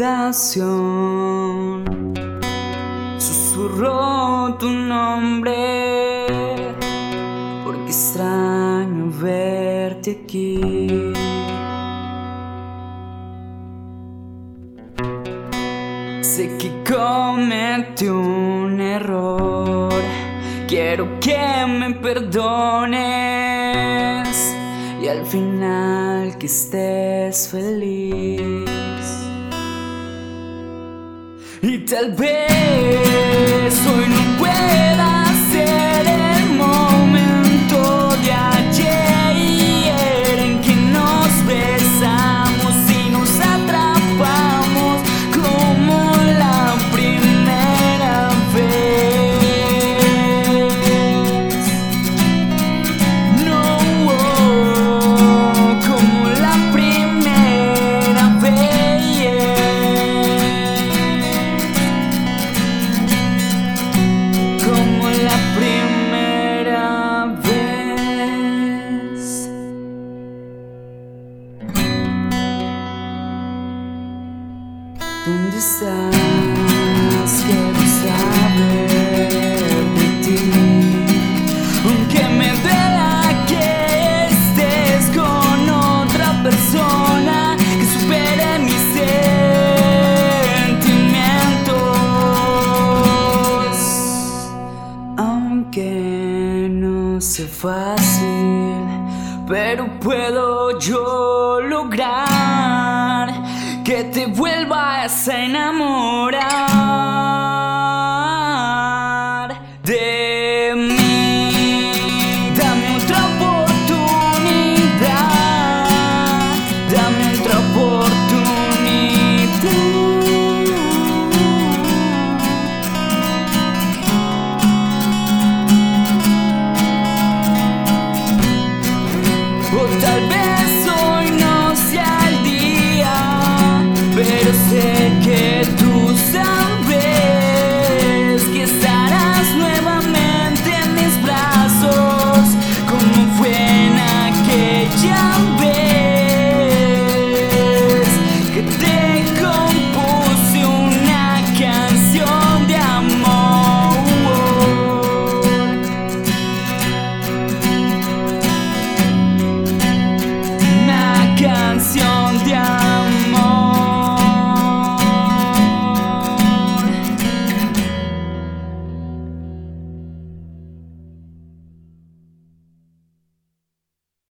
habitación. Susurró tu nombre porque extraño verte aquí. Sé que cometí un error. Quiero que me perdones y al final que estés feliz. Y tal vez ¿Dónde estás? Quiero saber de ti. Aunque me duela que estés con otra persona que supere mis sentimientos. Aunque no sea fácil, pero puedo yo lograr vuelvas a jump.